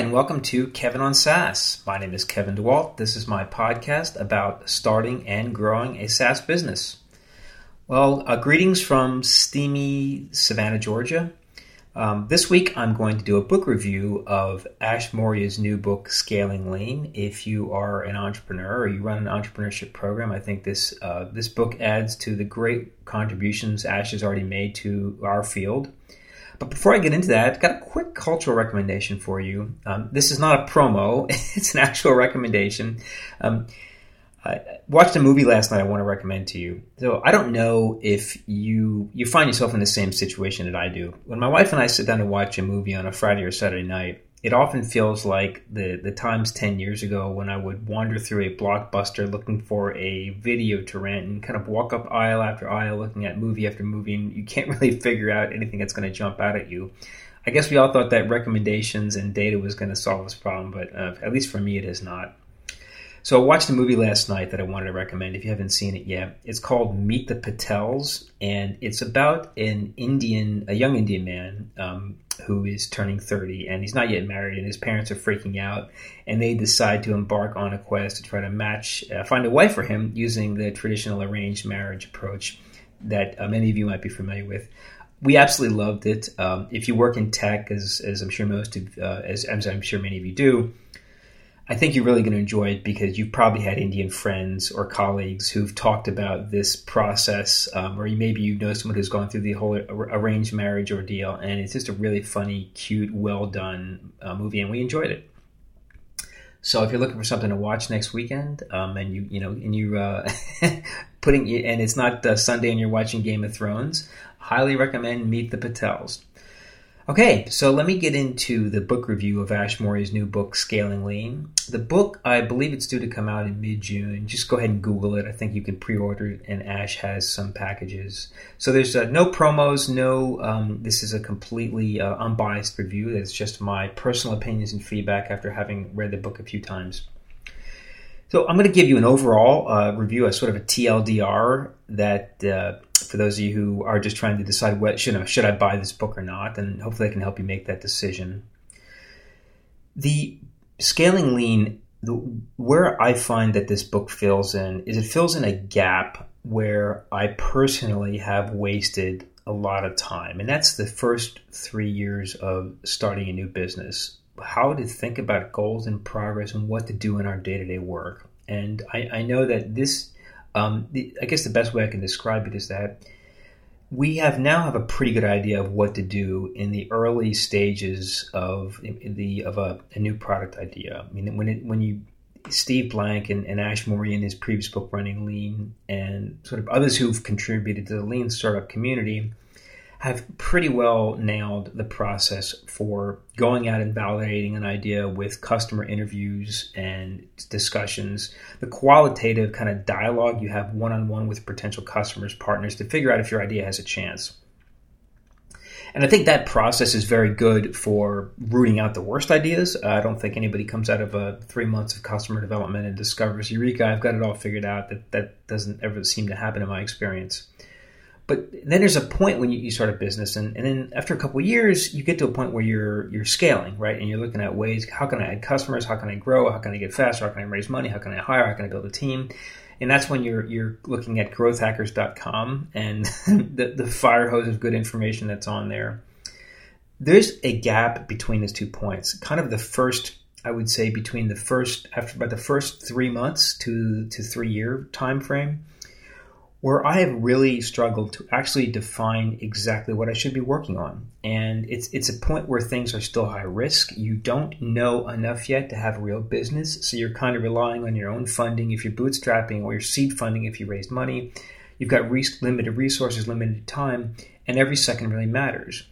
And welcome to Kevin on SaaS. My name is Kevin DeWalt. This is my podcast about starting and growing a SaaS business. Well, uh, greetings from steamy Savannah, Georgia. Um, this week, I'm going to do a book review of Ash Maurya's new book, Scaling Lean. If you are an entrepreneur or you run an entrepreneurship program, I think this uh, this book adds to the great contributions Ash has already made to our field. But before I get into that, I've got a quick cultural recommendation for you. Um, this is not a promo, it's an actual recommendation. Um, I watched a movie last night I want to recommend to you. So I don't know if you you find yourself in the same situation that I do. When my wife and I sit down to watch a movie on a Friday or Saturday night, it often feels like the, the times 10 years ago when I would wander through a blockbuster looking for a video to rent and kind of walk up aisle after aisle looking at movie after movie, and you can't really figure out anything that's going to jump out at you. I guess we all thought that recommendations and data was going to solve this problem, but uh, at least for me, it has not. So I watched a movie last night that I wanted to recommend if you haven't seen it yet. It's called Meet the Patels, and it's about an Indian, a young Indian man um, who is turning 30 and he's not yet married and his parents are freaking out and they decide to embark on a quest to try to match uh, find a wife for him using the traditional arranged marriage approach that uh, many of you might be familiar with we absolutely loved it um, if you work in tech as, as i'm sure most of uh, as, as i'm sure many of you do I think you're really going to enjoy it because you've probably had Indian friends or colleagues who've talked about this process, um, or maybe you know someone who's gone through the whole arranged marriage ordeal, and it's just a really funny, cute, well done uh, movie, and we enjoyed it. So if you're looking for something to watch next weekend, um, and you you know, and you uh, putting and it's not uh, Sunday and you're watching Game of Thrones, highly recommend Meet the Patels. Okay, so let me get into the book review of Ash Maurya's new book, Scaling Lean. The book, I believe it's due to come out in mid June. Just go ahead and Google it. I think you can pre order it, and Ash has some packages. So there's uh, no promos, no, um, this is a completely uh, unbiased review. It's just my personal opinions and feedback after having read the book a few times. So I'm going to give you an overall uh, review, a sort of a TLDR that uh, for those of you who are just trying to decide what should I, should I buy this book or not, and hopefully I can help you make that decision. The scaling lean, the, where I find that this book fills in is it fills in a gap where I personally have wasted a lot of time, and that's the first three years of starting a new business how to think about goals and progress and what to do in our day to day work. And I, I, know that this, um, the, I guess the best way I can describe it is that we have now have a pretty good idea of what to do in the early stages of the of a, a new product idea. I mean, when it, when you Steve Blank and, and Ash Maurya in his previous book, Running Lean, and sort of others who've contributed to the lean startup community have pretty well nailed the process for going out and validating an idea with customer interviews and discussions, the qualitative kind of dialogue you have one on one with potential customers, partners to figure out if your idea has a chance. And I think that process is very good for rooting out the worst ideas. I don't think anybody comes out of a three months of customer development and discovers, Eureka, I've got it all figured out. That, that doesn't ever seem to happen in my experience. But then there's a point when you, you start a business, and, and then after a couple years, you get to a point where you're you're scaling, right? And you're looking at ways: how can I add customers? How can I grow? How can I get faster? How can I raise money? How can I hire? How can I build a team? And that's when you're you're looking at growthhackers.com and the, the fire hose of good information that's on there. There's a gap between those two points. Kind of the first, I would say, between the first after about the first three months to to three year time frame where I have really struggled to actually define exactly what I should be working on. And it's it's a point where things are still high risk. You don't know enough yet to have a real business, so you're kind of relying on your own funding if you're bootstrapping or your seed funding if you raised money. You've got re- limited resources, limited time, and every second really matters.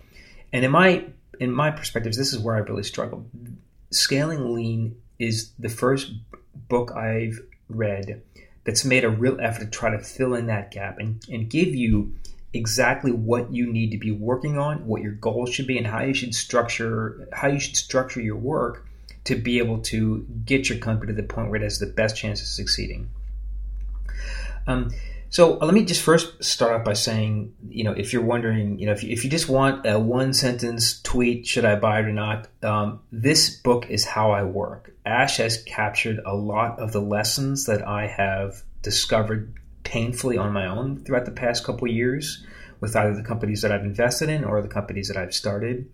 And in my in my perspectives, this is where I really struggle. Scaling Lean is the first book I've read that's made a real effort to try to fill in that gap and, and give you exactly what you need to be working on, what your goals should be, and how you should structure how you should structure your work to be able to get your company to the point where it has the best chance of succeeding. Um, So uh, let me just first start off by saying, you know, if you're wondering, you know, if you, if you just want a one sentence tweet, should I buy it or not? Um, this book is how I work. Ash has captured a lot of the lessons that I have discovered painfully on my own throughout the past couple years with either the companies that I've invested in or the companies that I've started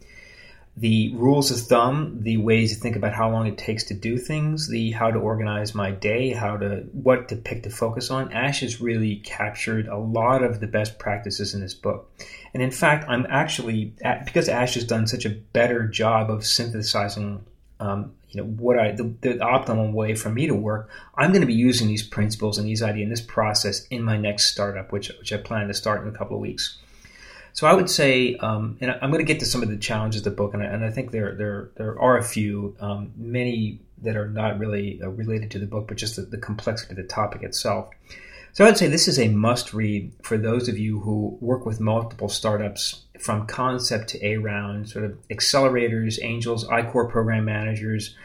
the rules of thumb, the ways to think about how long it takes to do things, the how to organize my day, how to what to pick to focus on. Ash has really captured a lot of the best practices in this book. And in fact, I'm actually because Ash has done such a better job of synthesizing um, you know what I the, the optimal way for me to work. I'm going to be using these principles and these ideas and this process in my next startup, which which I plan to start in a couple of weeks. So I would say, um, and I'm going to get to some of the challenges of the book, and I, and I think there there there are a few, um, many that are not really uh, related to the book, but just the, the, complexity of the topic itself. So I would say this is a must read for those of you who work with multiple startups from concept to A round, sort of accelerators, angels, I Corps program managers,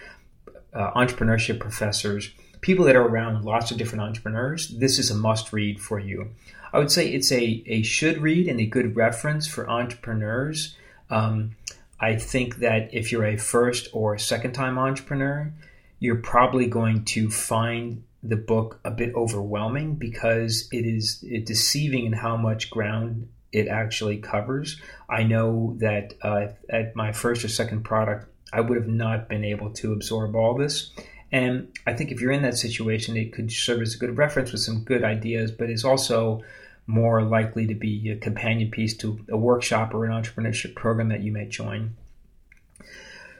uh, entrepreneurship professors, people that are around lots of different entrepreneurs. This is a must read for you. I would say it's a, a should read and a good reference for entrepreneurs. Um, I think that if you're a first or second time entrepreneur, you're probably going to find the book a bit overwhelming because it is deceiving in how much ground it actually covers. I know that uh, at my first or second product, I would have not been able to absorb all this. And I think if you're in that situation, it could serve as a good reference with some good ideas, but it's also more likely to be a companion piece to a workshop or an entrepreneurship program that you may join.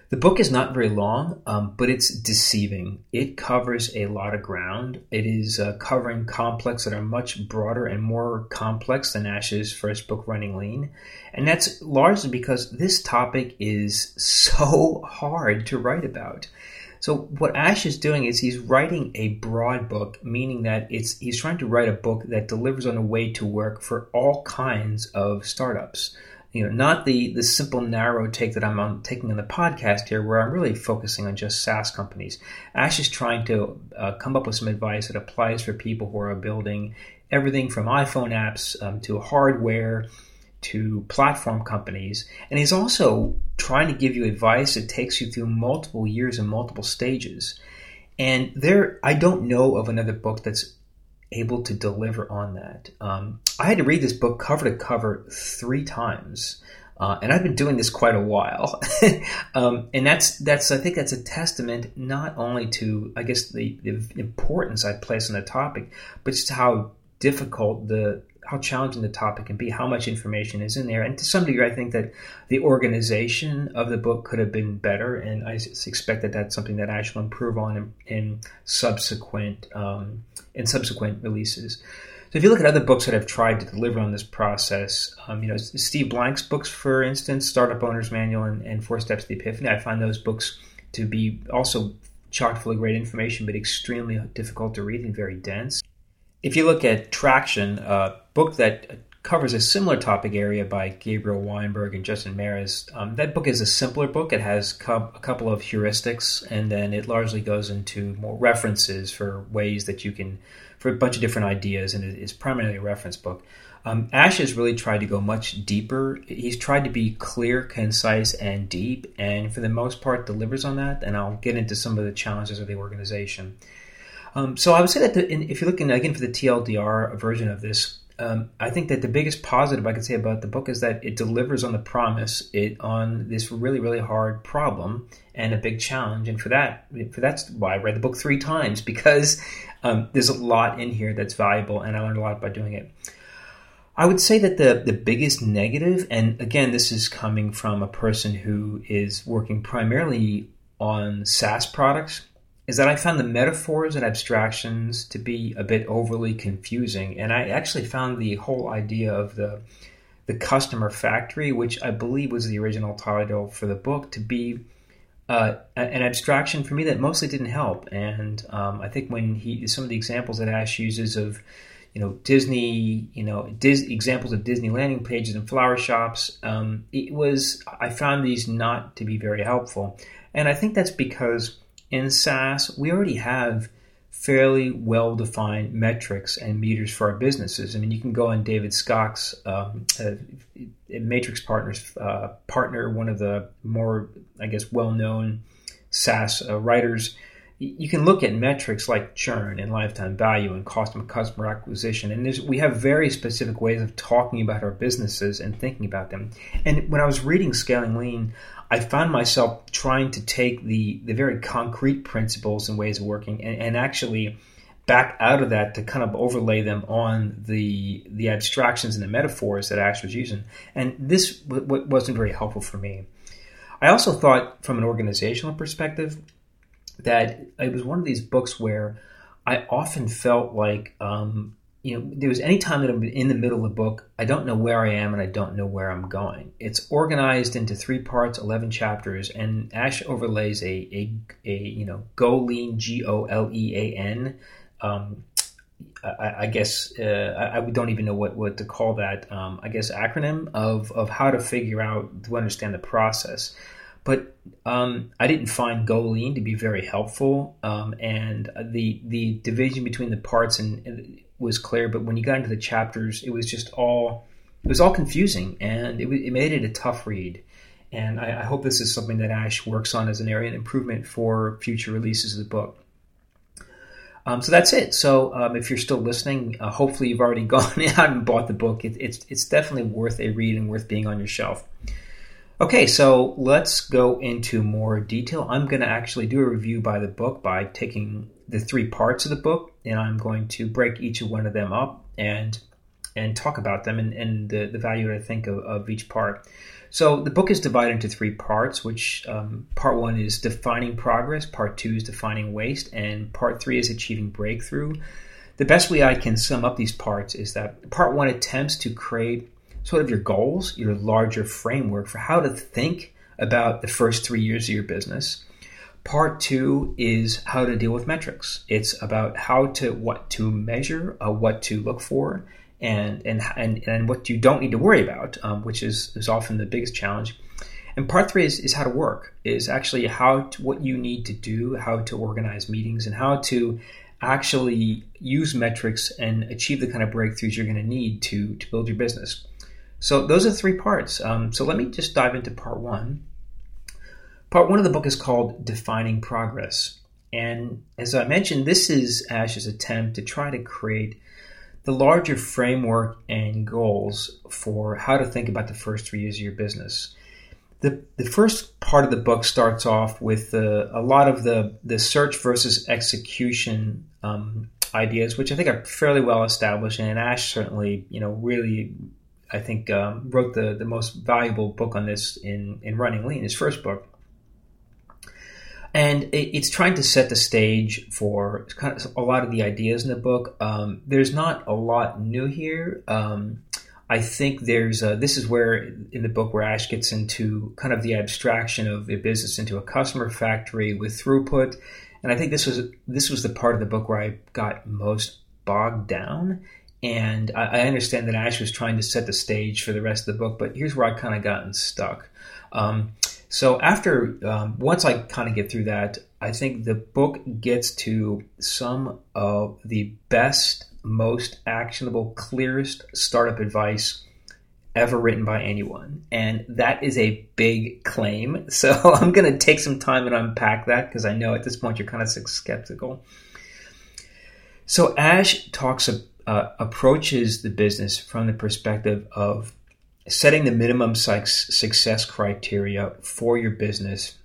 The book is not very long, um, but it's deceiving. It covers a lot of ground. It is uh, covering complex that are much broader and more complex than Ash's first book, Running Lean. And that's largely because this topic is so hard to write about. So what Ash is doing is he's writing a broad book, meaning that it's he's trying to write a book that delivers on a way to work for all kinds of startups. You know, not the the simple narrow take that I'm on, taking on the podcast here, where I'm really focusing on just SaaS companies. Ash is trying to uh, come up with some advice that applies for people who are building everything from iPhone apps um, to hardware to platform companies. And he's also trying to give you advice that takes you through multiple years and multiple stages. And there, I don't know of another book that's able to deliver on that. Um, I had to read this book cover to cover three times. Uh, and I've been doing this quite a while, um, and that's that's I think that's a testament not only to I guess the, the importance I place on the topic, but just how difficult the how challenging the topic can be, how much information is in there. And to some degree, I think that the organization of the book could have been better. And I expect that that's something that I shall improve on in, in subsequent um, in subsequent releases. So if you look at other books that have tried to deliver on this process, um, you know Steve Blank's books, for instance, Startup Owner's Manual and, and Four Steps to the Epiphany, I find those books to be also chock full of great information, but extremely difficult to read and very dense. If you look at Traction, a book that covers a similar topic area by Gabriel Weinberg and Justin Mares, um, that book is a simpler book. It has co- a couple of heuristics, and then it largely goes into more references for ways that you can, for a bunch of different ideas, and it is primarily a reference book. Um, Ash has really tried to go much deeper. He's tried to be clear, concise, and deep, and for the most part delivers on that. And I'll get into some of the challenges of the organization. Um, so I would say that the, in, if you're looking again for the TLDR version of this, um, I think that the biggest positive I could say about the book is that it delivers on the promise it on this really really hard problem and a big challenge. And for that, for that's why I read the book three times because um, there's a lot in here that's valuable, and I learned a lot by doing it. I would say that the, the biggest negative, and again, this is coming from a person who is working primarily on SaaS products, is that I found the metaphors and abstractions to be a bit overly confusing, and I actually found the whole idea of the the customer factory, which I believe was the original title for the book, to be uh, an abstraction for me that mostly didn't help. And um, I think when he some of the examples that Ash uses of you know Disney, you know Dis- examples of Disney landing pages and flower shops, um, it was I found these not to be very helpful, and I think that's because in SaaS, we already have fairly well defined metrics and meters for our businesses. I mean, you can go on David Skok's um, uh, Matrix Partners uh, partner, one of the more, I guess, well known SaaS uh, writers. You can look at metrics like churn and lifetime value and cost of customer acquisition. And we have very specific ways of talking about our businesses and thinking about them. And when I was reading Scaling Lean, I found myself trying to take the the very concrete principles and ways of working and, and actually back out of that to kind of overlay them on the the abstractions and the metaphors that Ash was using. And this w- wasn't very helpful for me. I also thought, from an organizational perspective, that it was one of these books where I often felt like um, you know, there was any time that I'm in the middle of the book, I don't know where I am and I don't know where I'm going. It's organized into three parts, eleven chapters, and Ash overlays a a, a you know go lean G O L E A N. Um, I, I, guess uh, I, I, don't even know what, what to call that. Um, I guess acronym of of how to figure out to understand the process. But um, I didn't find Go Lean to be very helpful, um, and the the division between the parts and, and was clear, but when you got into the chapters, it was just all it was all confusing, and it, it made it a tough read. And I, I, hope this is something that Ash works on as an area of improvement for future releases of the book. Um, so that's it. So um, if you're still listening, uh, hopefully you've already gone out and bought the book. It, it's it's definitely worth a read and worth being on your shelf. Okay, so let's go into more detail. I'm going to actually do a review by the book by taking the three parts of the book, and I'm going to break each one of them up and and talk about them and, and the, the value I think of, of each part. So the book is divided into three parts, which um, part one is defining progress, part two is defining waste, and part three is achieving breakthrough. The best way I can sum up these parts is that part one attempts to create sort of your goals, your larger framework for how to think about the first three years of your business. Part two is how to deal with metrics. It's about how to what to measure, uh, what to look for, and and and, and what you don't need to worry about, um, which is is often the biggest challenge. And part three is, is how to work. Is actually how to, what you need to do, how to organize meetings, and how to actually use metrics and achieve the kind of breakthroughs you're going to need to to build your business. So those are three parts. Um, so let me just dive into part one. Part one of the book is called Defining Progress. And as I mentioned, this is Ash's attempt to try to create the larger framework and goals for how to think about the first three years of your business. The, the first part of the book starts off with uh, a lot of the, the search versus execution um, ideas, which I think are fairly well established. And Ash certainly, you know, really I think um, wrote the, the most valuable book on this in, in Running Lean, his first book. And it, it's trying to set the stage for kind of a lot of the ideas in the book. Um, there's not a lot new here. Um, I think there's a, this is where in the book where Ash gets into kind of the abstraction of a business into a customer factory with throughput, and I think this was this was the part of the book where I got most bogged down and I, I, understand that Ash was trying to set the stage for the rest of the book, but here's where I kind of gotten stuck. Um, so after um, once I kind of get through that, I think the book gets to some of the best, most actionable, clearest startup advice ever written by anyone. And that is a big claim. So I'm going to take some time and unpack that because I know at this point you're kind of skeptical. So Ash talks uh, approaches the business from the perspective of setting the minimum success criteria for your business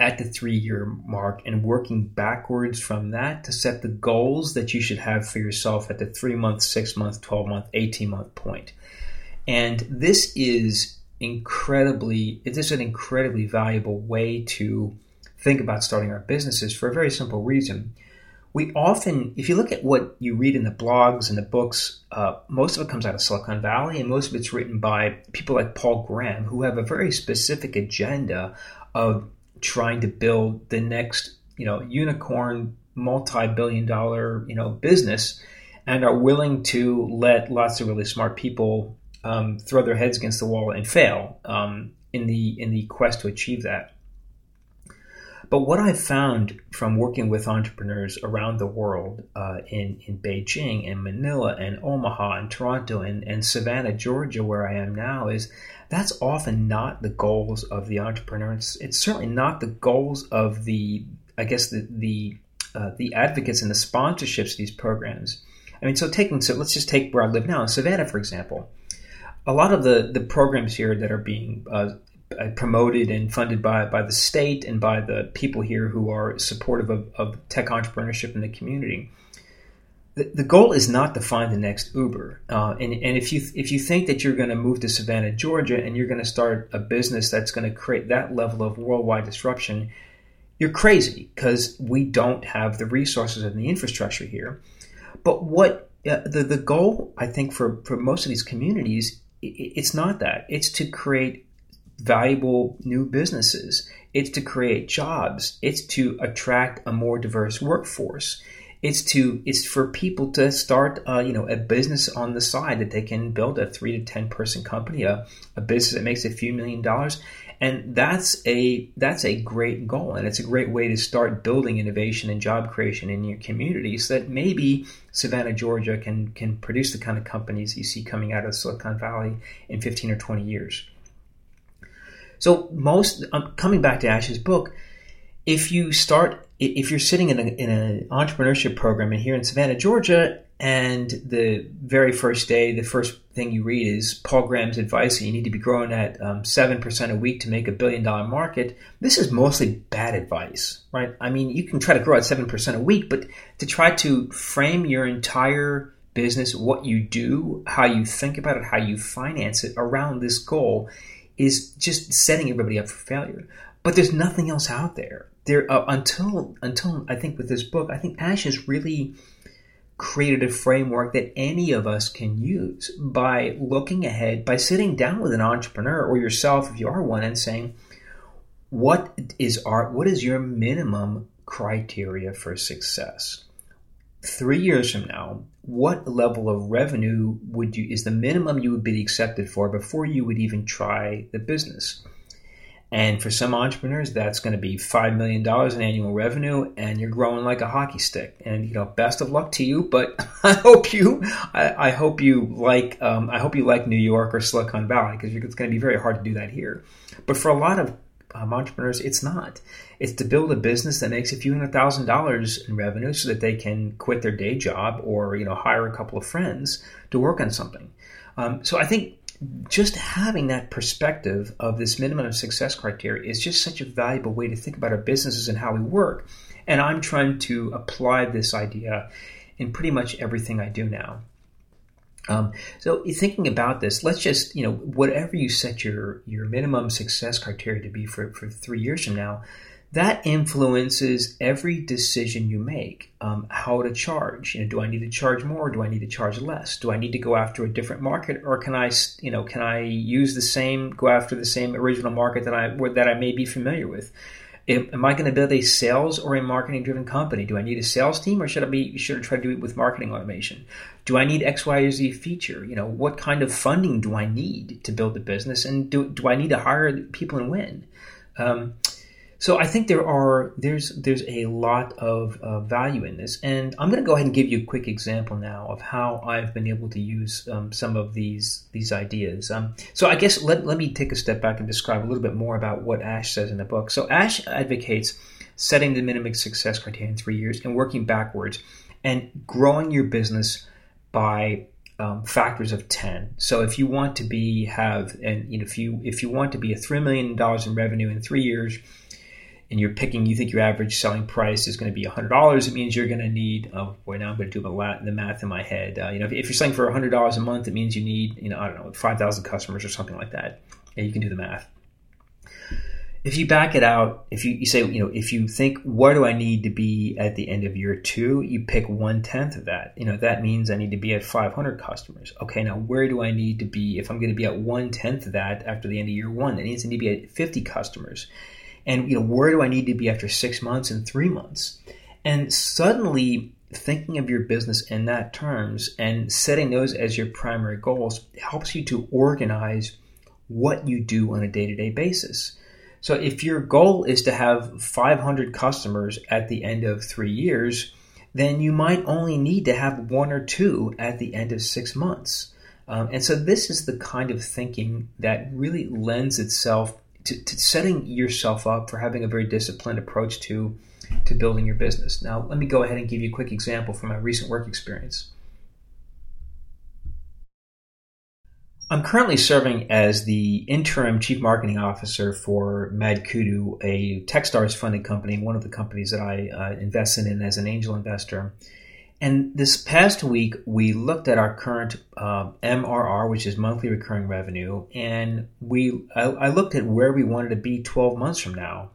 at the three year mark and working backwards from that to set the goals that you should have for yourself at the three month, six month, 12 month, 18 month point. And this is incredibly, it is an incredibly valuable way to think about starting our businesses for a very simple reason we often, if you look at what you read in the blogs and the books, uh, most of it comes out of Silicon Valley, and most of it's written by people like Paul Graham, who have a very specific agenda of trying to build the next, you know, unicorn, multi-billion-dollar, you know, business, and are willing to let lots of really smart people um, throw their heads against the wall and fail um, in the in the quest to achieve that. But what I've found from working with entrepreneurs around the world uh, in, in Beijing and Manila and Omaha and Toronto and, and Savannah, Georgia, where I am now, is that's often not the goals of the entrepreneur. It's, it's certainly not the goals of the, I guess, the, the, uh, the advocates and the sponsorships of these programs. I mean, so taking, so let's just take where I live now in Savannah, for example. A lot of the, the programs here that are being uh, promoted and funded by, by the state and by the people here who are supportive of, of tech entrepreneurship in the community. The, the goal is not to find the next Uber. Uh, and, and if you if you think that you're going to move to Savannah, Georgia, and you're going to start a business that's going to create that level of worldwide disruption, you're crazy because we don't have the resources and the infrastructure here. But what uh, the the goal I think for for most of these communities, it, it's not that. It's to create valuable new businesses. It's to create jobs. It's to attract a more diverse workforce. It's to it's for people to start uh, you know a business on the side that they can build a three to ten person company, a, a business that makes a few million dollars, and that's a that's a great goal, and it's a great way to start building innovation and job creation in your community, so that maybe Savannah, Georgia, can can produce the kind of companies you see coming out of Silicon Valley in fifteen or twenty years. So most um, coming back to Ash's book, if you start if you're sitting in, a, in an entrepreneurship program in here in Savannah, Georgia, and the very first day, the first thing you read is Paul Graham's advice that you need to be growing at um, seven um, percent a week to make a billion dollar market. This is mostly bad advice, right? I mean, you can try to grow at seven percent a week, but to try to frame your entire business, what you do, how you think about it, how you finance it around this goal is just setting everybody up for failure. But there's nothing else out there. There uh, until until I think with this book, I think Ash has really created a framework that any of us can use by looking ahead, by sitting down with an entrepreneur or yourself if you are one and saying, what is our what is your minimum criteria for success? Three years from now, what level of revenue would you is the minimum you would be accepted for before you would even try the business? And for some entrepreneurs, that's going to be five million dollars in annual revenue, and you're growing like a hockey stick. And you know, best of luck to you. But I hope you, I, I hope you like, um, I hope you like New York or Silicon Valley because it's going to be very hard to do that here. But for a lot of um, entrepreneurs, it's not. It's to build a business that makes a few hundred thousand dollars in revenue so that they can quit their day job or you know hire a couple of friends to work on something. Um, so I think just having that perspective of this minimum of success criteria is just such a valuable way to think about our businesses and how we work. And I'm trying to apply this idea in pretty much everything I do now. Um, so thinking about this, let's just you know whatever you set your your minimum success criteria to be for for three years from now, that influences every decision you make. Um, how to charge? You know, do I need to charge more? Do I need to charge less? Do I need to go after a different market, or can I you know can I use the same go after the same original market that I that I may be familiar with? Am I going to build a sales or a marketing driven company? Do I need a sales team or should I be should I try to do it with marketing automation? Do I need X, Y, or Z feature? You know, what kind of funding do I need to build the business, and do do I need to hire people and when? Um, so I think there are there's there's a lot of uh, value in this, and I'm going to go ahead and give you a quick example now of how I've been able to use um, some of these these ideas. Um, so I guess let let me take a step back and describe a little bit more about what Ash says in the book. So Ash advocates setting the minimum success criteria in three years and working backwards and growing your business by um, factors of 10 so if you want to be have and you know if you if you want to be a $3 million in revenue in three years and you're picking, you think your average selling price is going to be $100, it means you're going to need, oh boy, now I'm going to do the math in my head. Uh, you know, if, if, you're selling for $100 a month, it means you need, you know, I don't know, 5,000 customers or something like that. And you can do the math. If you back it out, if you, you say, you know, if you think, what do I need to be at the end of year two, you pick one tenth of that. You know, that means I need to be at 500 customers. Okay, now where do I need to be if I'm going to be at one tenth of that after the end of year one? It needs to be at 50 customers and you know where do i need to be after six months and three months and suddenly thinking of your business in that terms and setting those as your primary goals helps you to organize what you do on a day-to-day basis So if your goal is to have 500 customers at the end of three years, then you might only need to have one or two at the end of six months. Um, and so this is the kind of thinking that really lends itself to, to, setting yourself up for having a very disciplined approach to to building your business. Now, let me go ahead and give you a quick example from my recent work experience. I'm currently serving as the interim chief marketing officer for MadKudu, a Techstars funded company, one of the companies that I uh, invest in as an angel investor. And this past week, we looked at our current uh, MRR, which is monthly recurring revenue, and we I, I looked at where we wanted to be 12 months from now,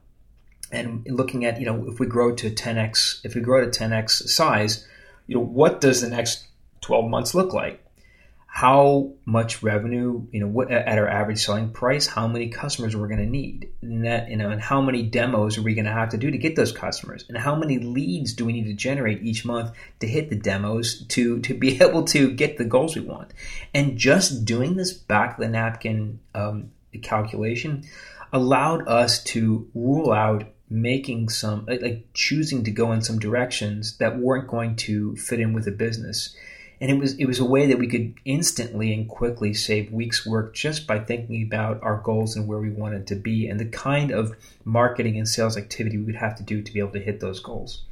and looking at you know if we grow to 10x, if we grow to 10x size, you know what does the next 12 months look like? How much revenue, you know, what at our average selling price, how many customers we're going to need, and that, you know, and how many demos are we going to have to do to get those customers, and how many leads do we need to generate each month to hit the demos to to be able to get the goals we want, and just doing this back of the napkin um, calculation allowed us to rule out making some like choosing to go in some directions that weren't going to fit in with the business and it was it was a way that we could instantly and quickly save weeks work just by thinking about our goals and where we wanted to be and the kind of marketing and sales activity we would have to do to be able to hit those goals.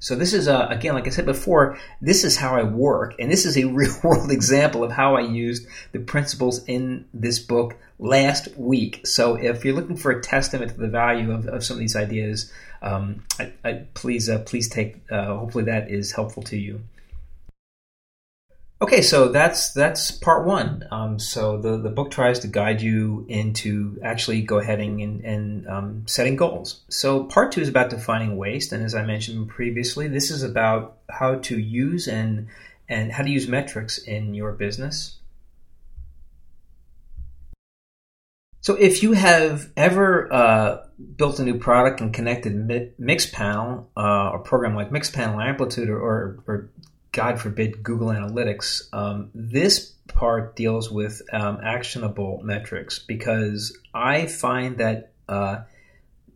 So this is uh, again like i said before this is how i work. And this is a real world example of how i used the principles in this book last week. So if you're looking for a testament to the value of, of some of these ideas um, I, I, please uh, please take uh, hopefully that is helpful to you Okay, so that's that's part one. Um, so the, the book tries to guide you into actually go ahead and, and um, setting goals. So part two is about defining waste, and as I mentioned previously, this is about how to use and and how to use metrics in your business. So if you have ever uh, built a new product and connected Mixpanel uh, or program like Mixpanel Amplitude or, or, or God forbid, Google Analytics. Um, this part deals with um, actionable metrics because I find that uh,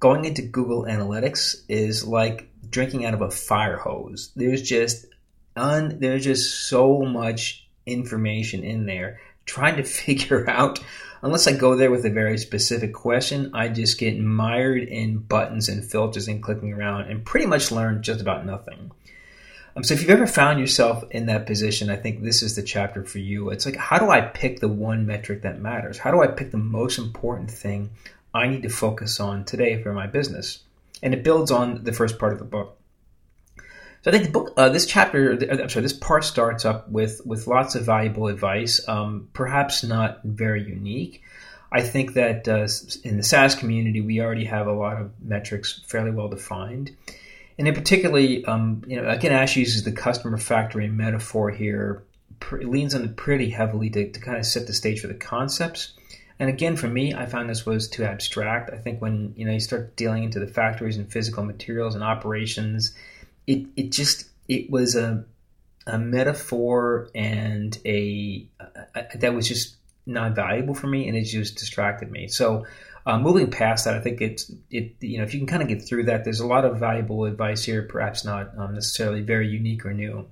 going into Google Analytics is like drinking out of a fire hose. There's just un, there's just so much information in there. Trying to figure out, unless I go there with a very specific question, I just get mired in buttons and filters and clicking around and pretty much learn just about nothing. Um, so if you've ever found yourself in that position, I think this is the chapter for you. It's like, how do I pick the one metric that matters? How do I pick the most important thing I need to focus on today for my business? And it builds on the first part of the book. So I think the book, uh, this chapter, uh, I'm sorry, this part starts up with with lots of valuable advice, um, perhaps not very unique. I think that uh, in the SaaS community, we already have a lot of metrics fairly well defined. And in particularly, um, you know, again, Ash uses the customer factory metaphor here, leans on it pretty heavily to, to kind of set the stage for the concepts. And again, for me, I found this was too abstract. I think when you know you start dealing into the factories and physical materials and operations, it it just it was a a metaphor and a, a that was just not valuable for me, and it just distracted me. So uh, moving past that, I think it's it you know if you can kind of get through that, there's a lot of valuable advice here, perhaps not um, necessarily very unique or new.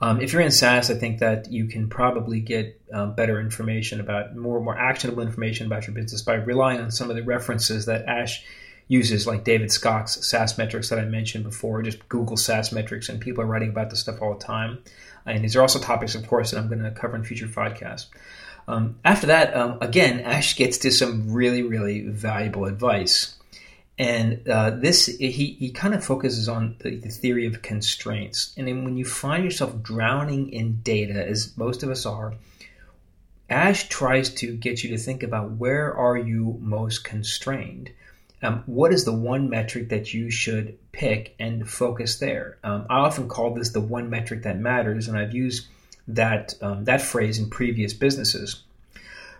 Um, if you're in SaaS, I think that you can probably get um, better information about more more actionable information about your business by relying on some of the references that Ash uses, like David Skok's SaaS metrics that I mentioned before. Just Google SaaS metrics, and people are writing about this stuff all the time. And these are also topics, of course, that I'm going to cover in future podcasts. Um, after that, um, again, Ash gets to some really, really valuable advice. And uh, this, he, he kind of focuses on the, the, theory of constraints. And then when you find yourself drowning in data, as most of us are, Ash tries to get you to think about where are you most constrained. Um, what is the one metric that you should pick and focus there? Um, I often call this the one metric that matters, and I've used that um, that phrase in previous businesses.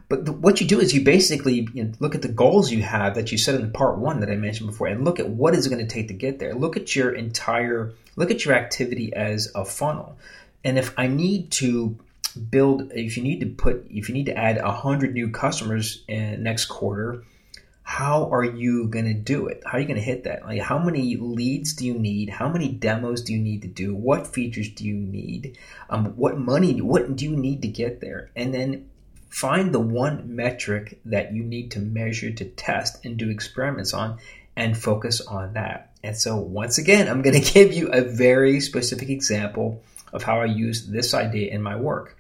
But the, what you do is you basically you know, look at the goals you have that you set in part one that I mentioned before, and look at what is it going to take to get there. Look at your entire look at your activity as a funnel, and if I need to build if you need to put if you need to add 100 new customers in next quarter how are you going to do it? How are you going to hit that? Like how many leads do you need? How many demos do you need to do? What features do you need? Um, what money what do you need to get there? And then find the one metric that you need to measure to test and do experiments on and focus on that. And so once again i'm going to give you a very specific example of how i use this idea in my work.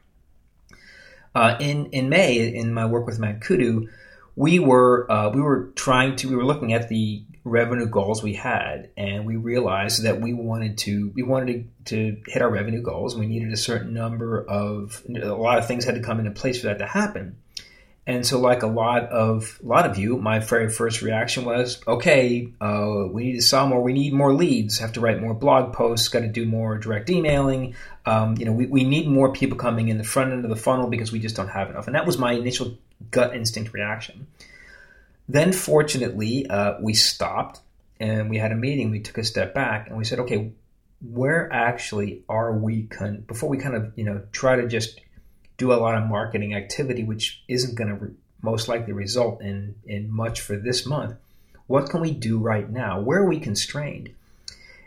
Uh, in in May, in my work with MadKudu, we were uh, we were trying to we were looking at the revenue goals we had, and we realized that we wanted to we wanted to, to hit our revenue goals. We needed a certain number of a lot of things had to come into place for that to happen. And so, like a lot of a lot of you, my very first reaction was, okay, uh, we need to sell more. We need more leads. Have to write more blog posts. Got to do more direct emailing. Um, you know, we, we need more people coming in the front end of the funnel because we just don't have enough. And that was my initial gut instinct reaction. Then, fortunately, uh, we stopped and we had a meeting. We took a step back and we said, okay, where actually are we? Con- before we kind of you know try to just do a lot of marketing activity, which isn't going to re- most likely result in, in much for this month. What can we do right now? Where are we constrained?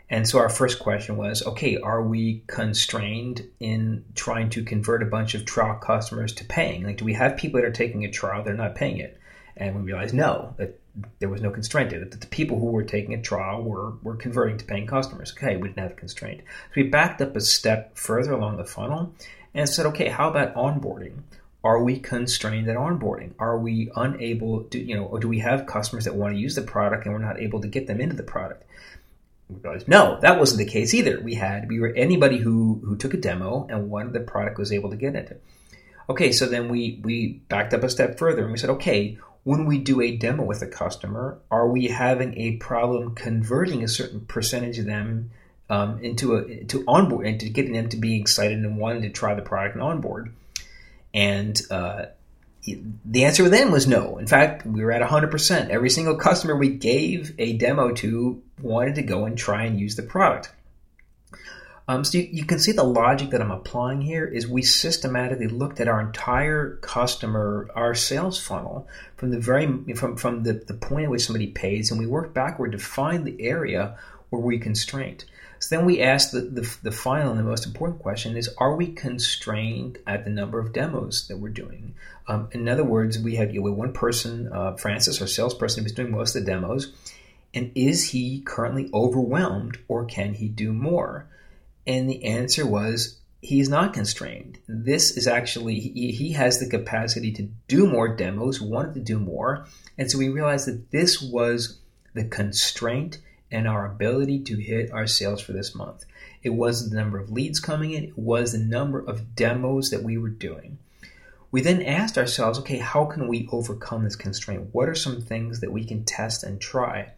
And so our first question was okay, are we constrained in trying to convert a bunch of trial customers to paying? Like, do we have people that are taking a trial, they're not paying it? And we realized no, that there was no constraint that the people who were taking a trial were, were converting to paying customers. Okay, we didn't have a constraint. So we backed up a step further along the funnel and said, okay, how about onboarding? Are we constrained at onboarding? Are we unable to, you know, or do we have customers that want to use the product and we're not able to get them into the product? No, that wasn't the case either. We had we were anybody who who took a demo and wanted the product was able to get. It. Okay, so then we we backed up a step further and we said, okay, when we do a demo with a customer, are we having a problem converting a certain percentage of them um, into a to onboard and to getting them to be excited and wanting to try the product and onboard. And uh, the answer then was no. In fact, we were at 100%. Every single customer we gave a demo to wanted to go and try and use the product. Um, so you, you, can see the logic that I'm applying here is we systematically looked at our entire customer, our sales funnel from the very from from the, the point at which somebody pays, and we worked backward to find the area where we constrained. So then we asked the, the, the, final and the most important question is are we constrained at the number of demos that we're doing? Um, in other words, we had you know, one person, uh, Francis, our salesperson, who's doing most of the demos. And is he currently overwhelmed or can he do more? And the answer was he's not constrained. This is actually, he, he has the capacity to do more demos, wanted to do more. And so we realized that this was the constraint and our ability to hit our sales for this month. It wasn't the number of leads coming in, it was the number of demos that we were doing. We then asked ourselves, okay, how can we overcome this constraint? What are some things that we can test and try?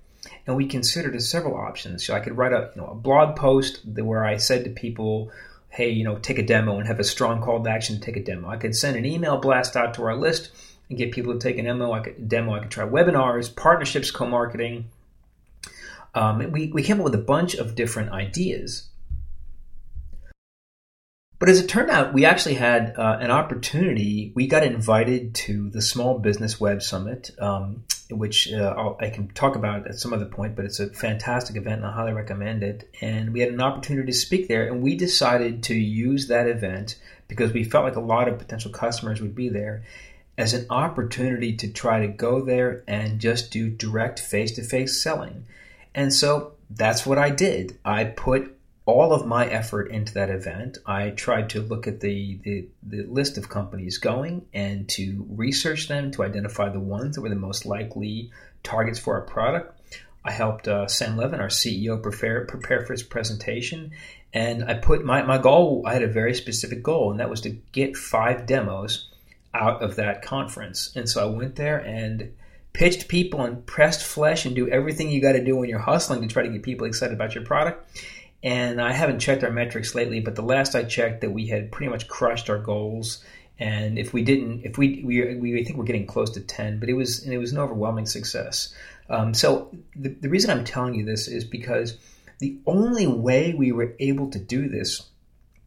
And we considered several options. So I could write a, you know, a blog post where I said to people, hey, you know, take a demo and have a strong call to action to take a demo. I could send an email blast out to our list and get people to take an demo. I could demo. I could try webinars, partnerships, co-marketing, um, we, we came up with a bunch of different ideas. But as it turned out, we actually had uh, an opportunity. We got invited to the Small Business Web Summit, um, which uh, I can talk about at some other point, but it's a fantastic event and I highly recommend it. And we had an opportunity to speak there, and we decided to use that event because we felt like a lot of potential customers would be there as an opportunity to try to go there and just do direct face to face selling. And so that's what I did. I put all of my effort into that event. I tried to look at the, the, the, list of companies going and to research them to identify the ones that were the most likely targets for our product. I helped uh, Sam Levan, our CEO, prepare, prepare for his presentation. And I put my, my goal, I had a very specific goal, and that was to get five demos out of that conference. And so I went there and pitched people and pressed flesh and do everything you got to do when you're hustling to try to get people excited about your product. And I haven't checked our metrics lately, but the last I checked, that we had pretty much crushed our goals. And if we didn't, if we we, we think we're getting close to ten, but it was and it was an overwhelming success. Um, so the, the reason I'm telling you this is because the only way we were able to do this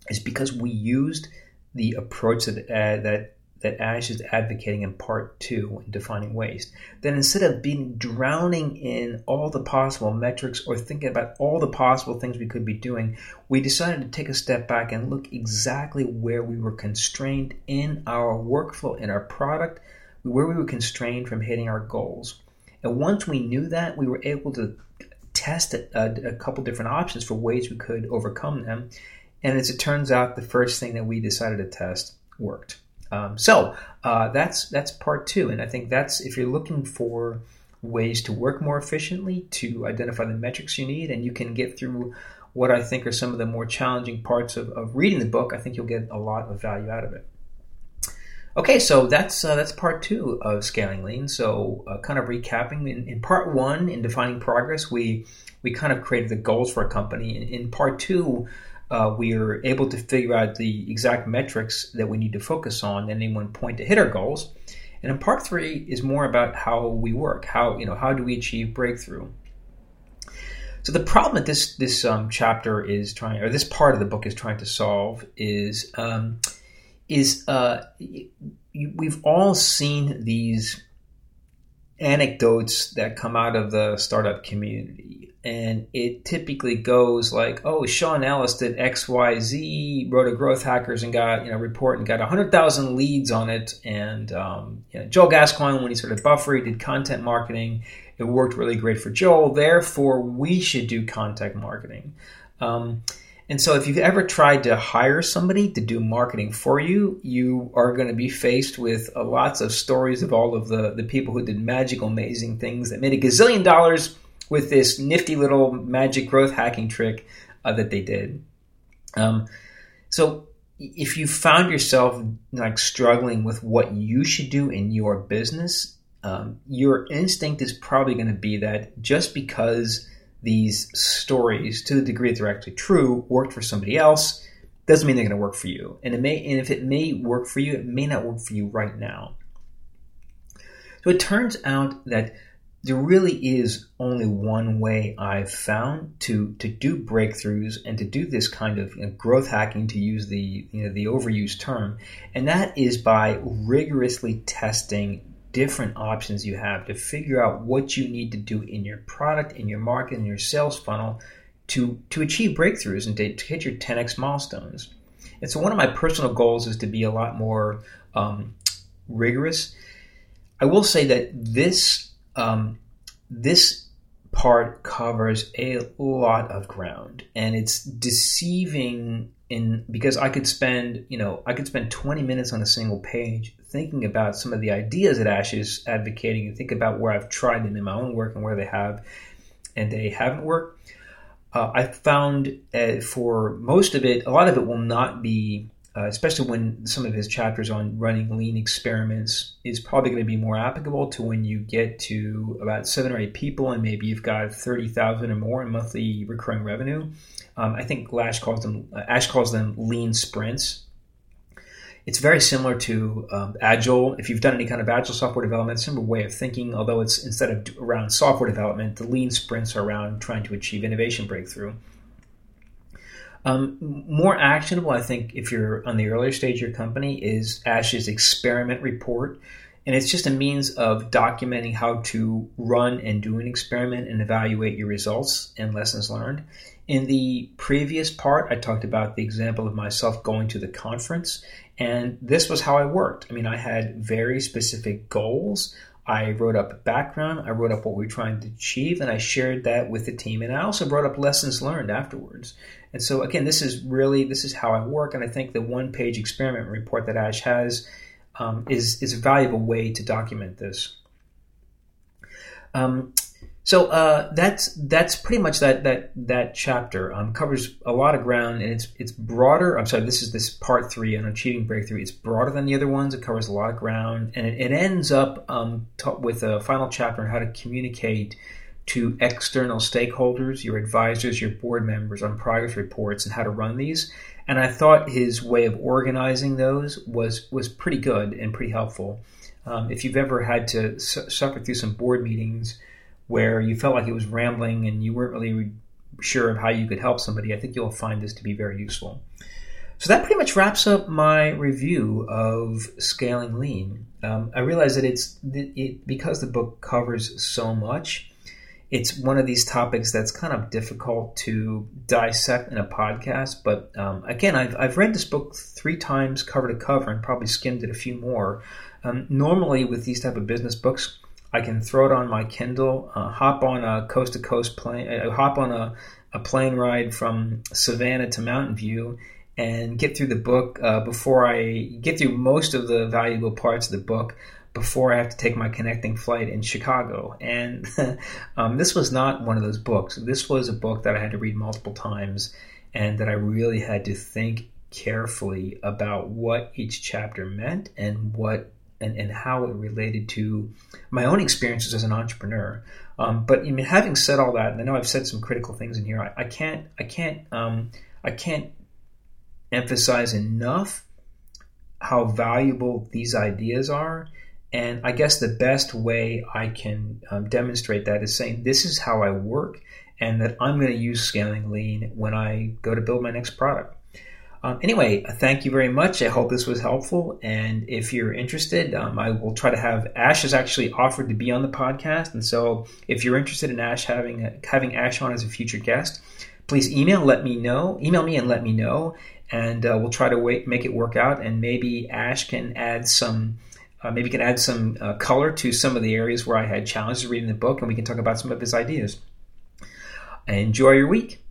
is because we used the approach that uh, that that Ash is advocating in part two in defining waste. Then instead of being drowning in all the possible metrics or thinking about all the possible things we could be doing, we decided to take a step back and look exactly where we were constrained in our workflow, in our product, where we were constrained from hitting our goals. And once we knew that, we were able to test a, a couple different options for ways we could overcome them. And as it turns out, the first thing that we decided to test worked. Um, so uh, that's that's part two, and I think that's if you're looking for ways to work more efficiently, to identify the metrics you need, and you can get through what I think are some of the more challenging parts of, of reading the book. I think you'll get a lot of value out of it. Okay, so that's uh, that's part two of scaling lean. So, uh, kind of recapping in, in, part one, in defining progress, we we kind of created the goals for a company. In, in part two, uh, we are able to figure out the exact metrics that we need to focus on at any one point to hit our goals. And in part three is more about how we work. How you know how do we achieve breakthrough? So the problem that this this um, chapter is trying, or this part of the book is trying to solve, is um, is uh, we've all seen these anecdotes that come out of the startup community and it typically goes like, oh, Sean Ellis did X, Y, Z, wrote a growth hackers and got you know report and got hundred thousand leads on it, and um, you know, Joel Gascoigne when he started Buffer, he did content marketing. It worked really great for Joel. Therefore, we should do content marketing. Um, and so, if you've ever tried to hire somebody to do marketing for you, you are going to be faced with uh, lots of stories of all of the, the people who did magical, amazing things that made a gazillion dollars with this nifty little magic growth hacking trick uh, that they did. Um, so if you found yourself like struggling with what you should do in your business, um, your instinct is probably going to be that just because these stories, to the degree that they're actually true, worked for somebody else, doesn't mean they're going to work for you. And it may, and if it may work for you, it may not work for you right now. So it turns out that there really is only one way I've found to to do breakthroughs and to do this kind of you know, growth hacking, to use the you know, the overused term, and that is by rigorously testing different options you have to figure out what you need to do in your product, in your market, in your sales funnel to to achieve breakthroughs and to, to hit your 10x milestones. And so one of my personal goals is to be a lot more um, rigorous. I will say that this um, this part covers a lot of ground and it's deceiving in because I could spend, you know, I could spend 20 minutes on a single page thinking about some of the ideas that Ash is advocating and think about where I've tried them in my own work and where they have and they haven't worked. Uh, I found uh, for most of it, a lot of it will not be uh, especially when some of his chapters on running lean experiments is probably going to be more applicable to when you get to about seven or eight people and maybe you've got 30,000 or more in monthly recurring revenue. Um, I think Lash calls them, uh, Ash calls them lean sprints. It's very similar to um, Agile. If you've done any kind of Agile software development, similar way of thinking, although it's instead of around software development, the lean sprints are around trying to achieve innovation breakthrough. Um, more actionable, I think, if you're on the earlier stage of your company, is Ash's experiment report. And it's just a means of documenting how to run and do an experiment and evaluate your results and lessons learned. In the previous part, I talked about the example of myself going to the conference, and this was how I worked. I mean, I had very specific goals. I wrote up background, I wrote up what we are trying to achieve, and I shared that with the team. And I also brought up lessons learned afterwards. And so again, this is really this is how I work, and I think the one page experiment report that Ash has um, is is a valuable way to document this. Um, so uh, that's that's pretty much that that that chapter um, covers a lot of ground, and it's it's broader. I'm sorry, this is this part three on achieving breakthrough. It's broader than the other ones. It covers a lot of ground, and it, it ends up um, t- with a final chapter on how to communicate to external stakeholders, your advisors, your board members on progress reports and how to run these. And I thought his way of organizing those was was pretty good and pretty helpful. Um, if you've ever had to su- suffer through some board meetings where you felt like it was rambling and you weren't really sure of how you could help somebody, I think you'll find this to be very useful. So that pretty much wraps up my review of Scaling Lean. Um, I realize that it's it, it, because the book covers so much. It's one of these topics that's kind of difficult to dissect in a podcast. But um, again, I've, I've read this book three times, cover to cover, and probably skimmed it a few more. Um, normally, with these type of business books, I can throw it on my Kindle, uh, hop on a coast to coast plane, uh, hop on a, a plane ride from Savannah to Mountain View, and get through the book uh, before I get through most of the valuable parts of the book before I have to take my connecting flight in Chicago. And um, this was not one of those books. This was a book that I had to read multiple times and that I really had to think carefully about what each chapter meant and what and, and how it related to my own experiences as an entrepreneur. Um, but I mean, having said all that, and I know I've said some critical things in here, I, I can't I can't um, I can't emphasize enough how valuable these ideas are. And I guess the best way I can um, demonstrate that is saying this is how I work, and that I'm going to use scaling lean when I go to build my next product. Um, anyway, thank you very much. I hope this was helpful. And if you're interested, um, I will try to have Ash has actually offered to be on the podcast. And so if you're interested in Ash having having Ash on as a future guest, please email let me know. Email me and let me know, and uh, we'll try to wait, make it work out. And maybe Ash can add some. Uh, maybe can add some uh, color to some of the areas where I had challenges reading the book, and we can talk about some of his ideas. Enjoy your week.